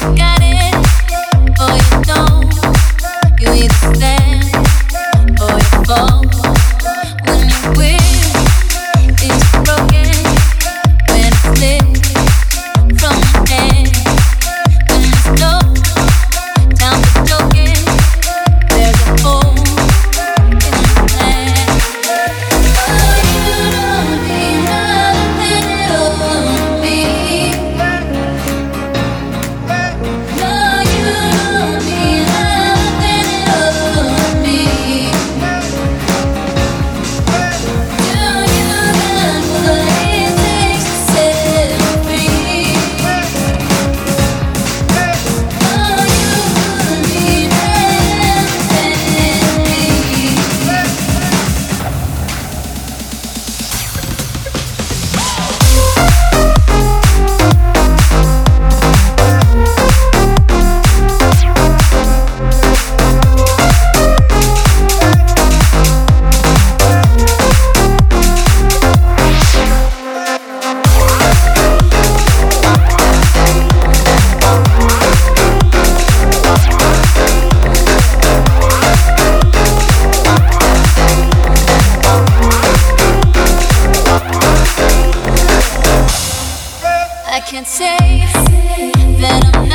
got can't say that I'm.